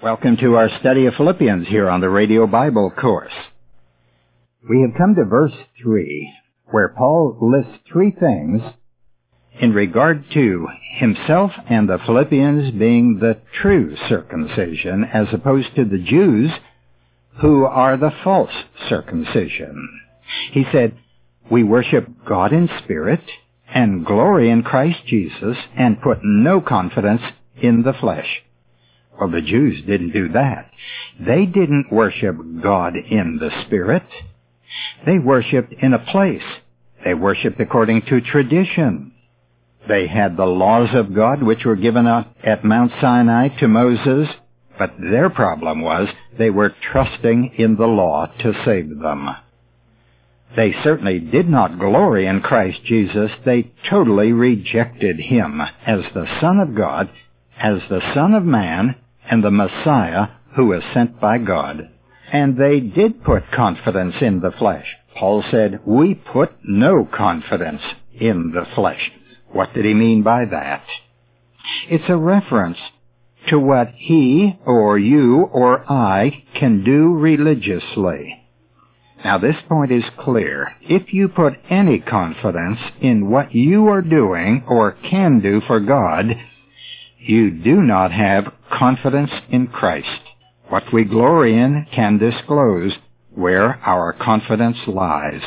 Welcome to our study of Philippians here on the Radio Bible course. We have come to verse 3, where Paul lists three things in regard to himself and the Philippians being the true circumcision as opposed to the Jews who are the false circumcision. He said, we worship God in spirit and glory in Christ Jesus and put no confidence in the flesh. Well, the Jews didn't do that. They didn't worship God in the Spirit. They worshiped in a place. They worshiped according to tradition. They had the laws of God which were given at Mount Sinai to Moses, but their problem was they were trusting in the law to save them. They certainly did not glory in Christ Jesus. They totally rejected Him as the Son of God, as the Son of Man, and the Messiah who was sent by God. And they did put confidence in the flesh. Paul said, we put no confidence in the flesh. What did he mean by that? It's a reference to what he or you or I can do religiously. Now this point is clear. If you put any confidence in what you are doing or can do for God, you do not have confidence in Christ. What we glory in can disclose where our confidence lies.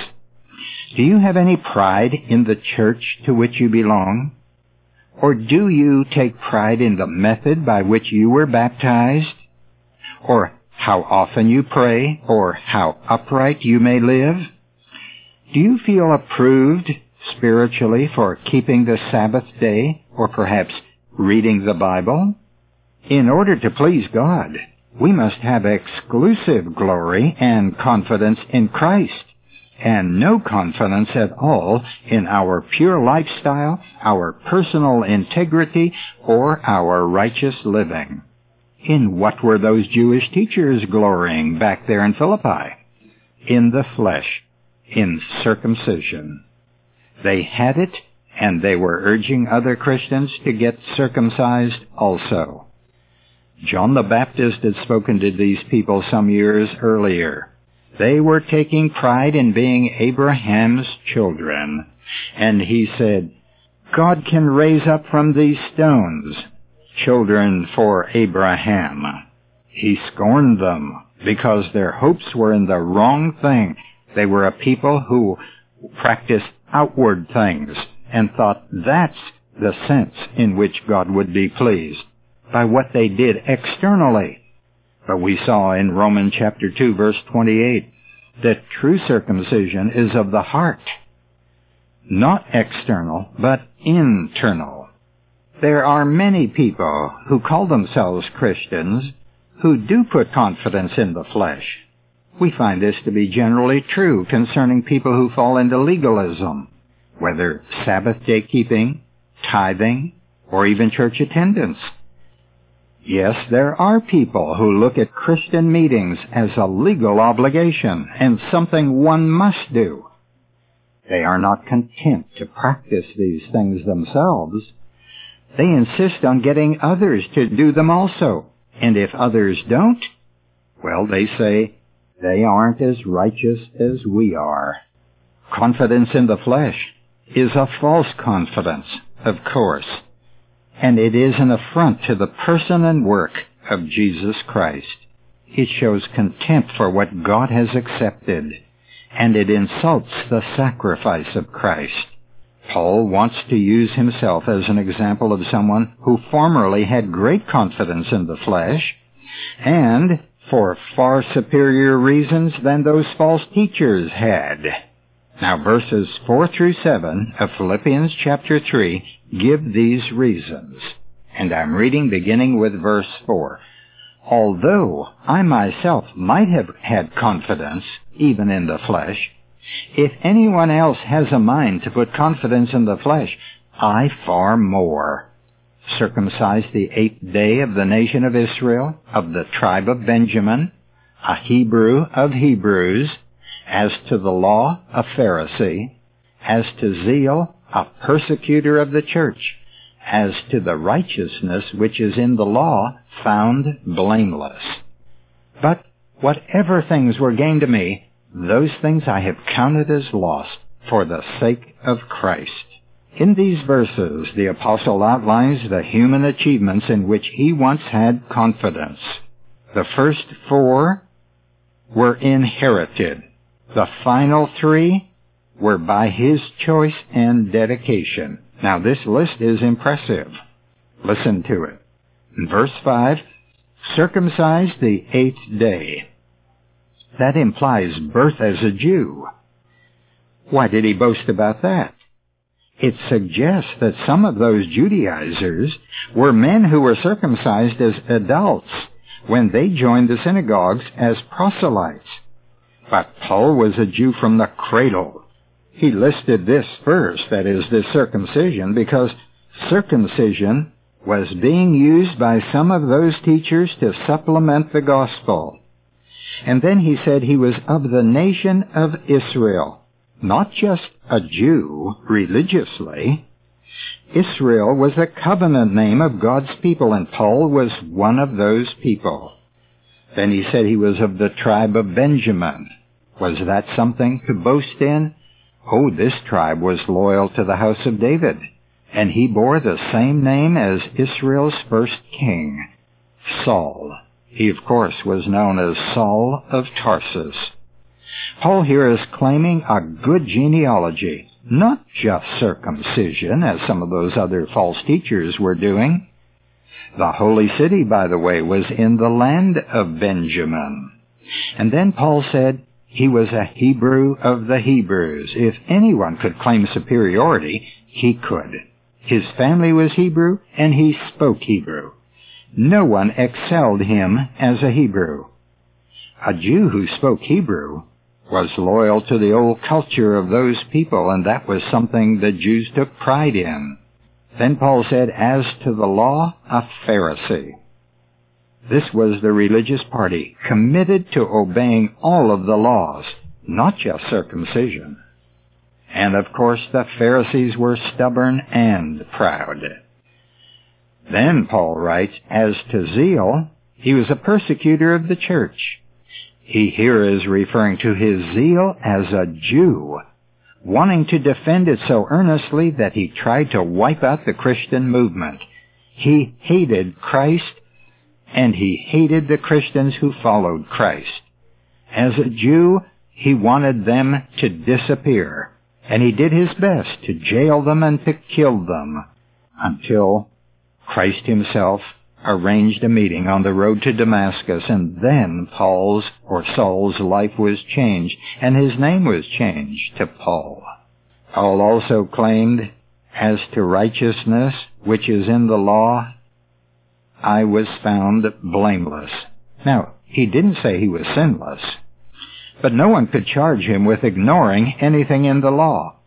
Do you have any pride in the church to which you belong? Or do you take pride in the method by which you were baptized? Or how often you pray? Or how upright you may live? Do you feel approved spiritually for keeping the Sabbath day? Or perhaps reading the Bible? In order to please God, we must have exclusive glory and confidence in Christ, and no confidence at all in our pure lifestyle, our personal integrity, or our righteous living. In what were those Jewish teachers glorying back there in Philippi? In the flesh, in circumcision. They had it and they were urging other Christians to get circumcised also. John the Baptist had spoken to these people some years earlier. They were taking pride in being Abraham's children. And he said, God can raise up from these stones children for Abraham. He scorned them because their hopes were in the wrong thing. They were a people who practiced outward things and thought that's the sense in which God would be pleased by what they did externally. But we saw in Romans chapter 2 verse 28 that true circumcision is of the heart, not external, but internal. There are many people who call themselves Christians who do put confidence in the flesh. We find this to be generally true concerning people who fall into legalism whether Sabbath day keeping, tithing, or even church attendance. Yes, there are people who look at Christian meetings as a legal obligation and something one must do. They are not content to practice these things themselves. They insist on getting others to do them also. And if others don't, well, they say, they aren't as righteous as we are. Confidence in the flesh is a false confidence, of course, and it is an affront to the person and work of Jesus Christ. It shows contempt for what God has accepted, and it insults the sacrifice of Christ. Paul wants to use himself as an example of someone who formerly had great confidence in the flesh, and for far superior reasons than those false teachers had. Now verses 4 through 7 of Philippians chapter 3 give these reasons. And I'm reading beginning with verse 4. Although I myself might have had confidence, even in the flesh, if anyone else has a mind to put confidence in the flesh, I far more. Circumcised the eighth day of the nation of Israel, of the tribe of Benjamin, a Hebrew of Hebrews, as to the law, a Pharisee, as to zeal, a persecutor of the church, as to the righteousness which is in the law, found blameless. But whatever things were gain to me, those things I have counted as loss for the sake of Christ. In these verses, the apostle outlines the human achievements in which he once had confidence. The first four were inherited. The final three were by his choice and dedication. Now this list is impressive. Listen to it. In verse 5, circumcised the eighth day. That implies birth as a Jew. Why did he boast about that? It suggests that some of those Judaizers were men who were circumcised as adults when they joined the synagogues as proselytes. But Paul was a Jew from the cradle. He listed this first, that is, this circumcision, because circumcision was being used by some of those teachers to supplement the gospel. And then he said he was of the nation of Israel, not just a Jew religiously. Israel was the covenant name of God's people, and Paul was one of those people. Then he said he was of the tribe of Benjamin. Was that something to boast in? Oh, this tribe was loyal to the house of David, and he bore the same name as Israel's first king, Saul. He, of course, was known as Saul of Tarsus. Paul here is claiming a good genealogy, not just circumcision, as some of those other false teachers were doing. The holy city, by the way, was in the land of Benjamin. And then Paul said he was a Hebrew of the Hebrews. If anyone could claim superiority, he could. His family was Hebrew, and he spoke Hebrew. No one excelled him as a Hebrew. A Jew who spoke Hebrew was loyal to the old culture of those people, and that was something the Jews took pride in. Then Paul said, as to the law, a Pharisee. This was the religious party, committed to obeying all of the laws, not just circumcision. And of course the Pharisees were stubborn and proud. Then Paul writes, as to zeal, he was a persecutor of the church. He here is referring to his zeal as a Jew, wanting to defend it so earnestly that he tried to wipe out the Christian movement. He hated Christ and he hated the Christians who followed Christ. As a Jew, he wanted them to disappear, and he did his best to jail them and to kill them until Christ himself arranged a meeting on the road to Damascus, and then Paul's or Saul's life was changed, and his name was changed to Paul. Paul also claimed, as to righteousness which is in the law, I was found blameless. Now, he didn't say he was sinless, but no one could charge him with ignoring anything in the law.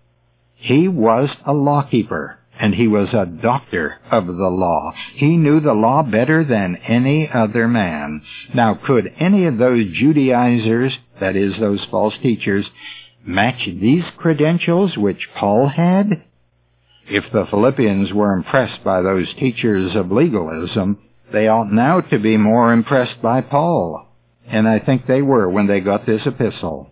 He was a lawkeeper and he was a doctor of the law. He knew the law better than any other man. Now, could any of those Judaizers, that is, those false teachers, match these credentials which Paul had? If the Philippians were impressed by those teachers of legalism, they ought now to be more impressed by Paul. And I think they were when they got this epistle.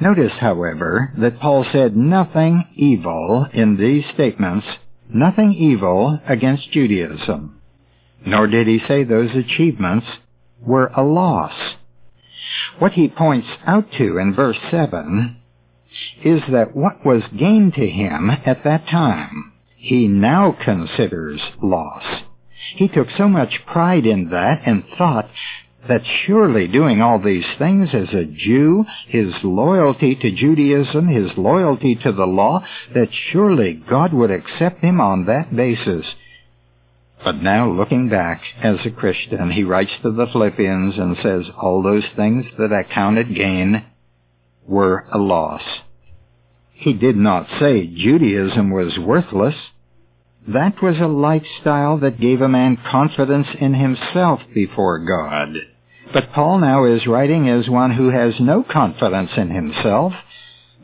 Notice, however, that Paul said nothing evil in these statements, nothing evil against Judaism. Nor did he say those achievements were a loss. What he points out to in verse 7 is that what was gained to him at that time, he now considers loss. He took so much pride in that and thought that surely doing all these things as a Jew, his loyalty to Judaism, his loyalty to the law, that surely God would accept him on that basis. But now looking back as a Christian, he writes to the Philippians and says, all those things that I counted gain were a loss. He did not say Judaism was worthless. That was a lifestyle that gave a man confidence in himself before God. But Paul now is writing as one who has no confidence in himself,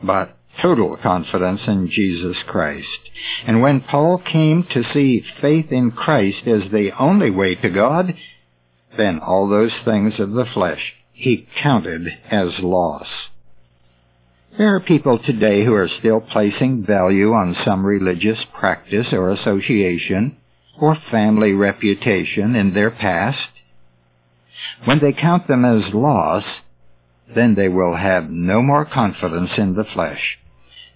but total confidence in Jesus Christ. And when Paul came to see faith in Christ as the only way to God, then all those things of the flesh he counted as loss. There are people today who are still placing value on some religious practice or association or family reputation in their past. When they count them as loss, then they will have no more confidence in the flesh.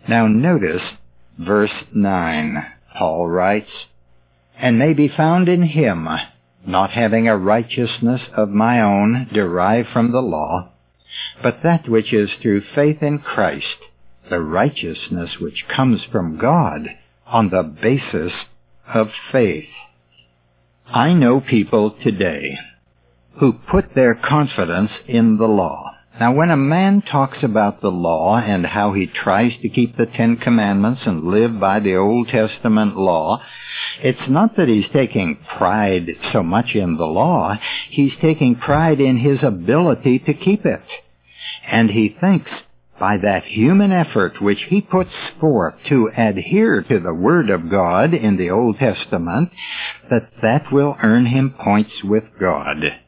Now notice verse 9. Paul writes, And may be found in him, not having a righteousness of my own derived from the law, but that which is through faith in Christ, the righteousness which comes from God on the basis of faith. I know people today who put their confidence in the law. Now, when a man talks about the law and how he tries to keep the Ten Commandments and live by the Old Testament law, it's not that he's taking pride so much in the law, he's taking pride in his ability to keep it. And he thinks by that human effort which he puts forth to adhere to the Word of God in the Old Testament, that that will earn him points with God.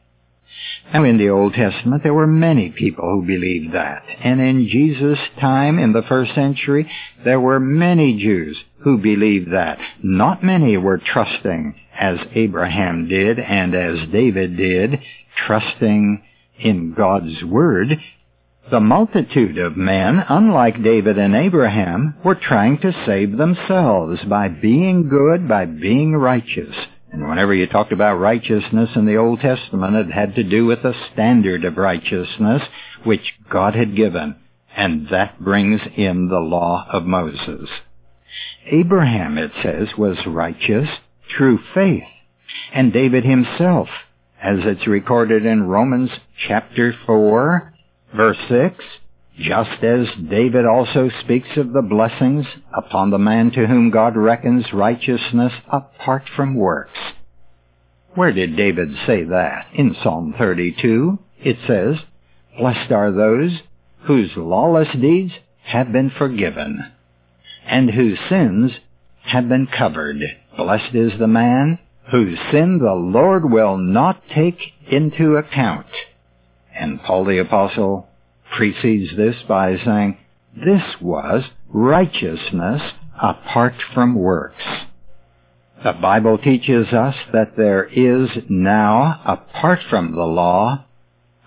Now in the Old Testament there were many people who believed that. And in Jesus' time, in the first century, there were many Jews who believed that. Not many were trusting as Abraham did and as David did, trusting in God's Word. The multitude of men, unlike David and Abraham, were trying to save themselves by being good, by being righteous. And whenever you talked about righteousness in the Old Testament, it had to do with the standard of righteousness which God had given. And that brings in the law of Moses. Abraham, it says, was righteous through faith. And David himself, as it's recorded in Romans chapter 4, verse 6, just as David also speaks of the blessings upon the man to whom God reckons righteousness apart from works. Where did David say that? In Psalm 32, it says, Blessed are those whose lawless deeds have been forgiven, and whose sins have been covered. Blessed is the man whose sin the Lord will not take into account. And Paul the Apostle precedes this by saying, this was righteousness apart from works. The Bible teaches us that there is now, apart from the law,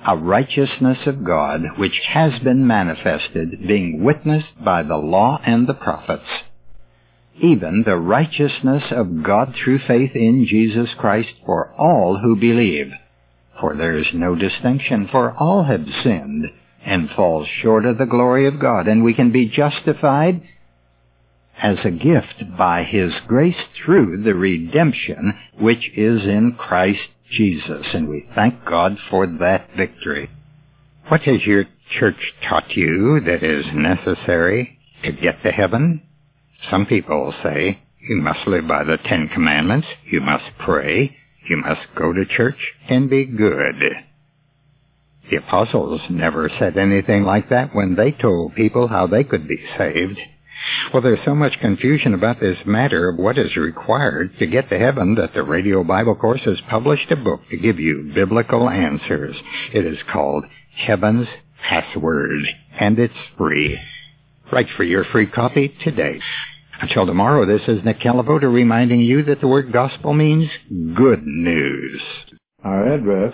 a righteousness of God which has been manifested, being witnessed by the law and the prophets. Even the righteousness of God through faith in Jesus Christ for all who believe. For there is no distinction, for all have sinned and falls short of the glory of God. And we can be justified as a gift by His grace through the redemption which is in Christ Jesus. And we thank God for that victory. What has your church taught you that is necessary to get to heaven? Some people say you must live by the Ten Commandments, you must pray, you must go to church and be good. The apostles never said anything like that when they told people how they could be saved. Well, there's so much confusion about this matter of what is required to get to heaven that the Radio Bible Course has published a book to give you biblical answers. It is called Heaven's Password, and it's free. Write for your free copy today. Until tomorrow, this is Nick Calavoda reminding you that the word gospel means good news. Our address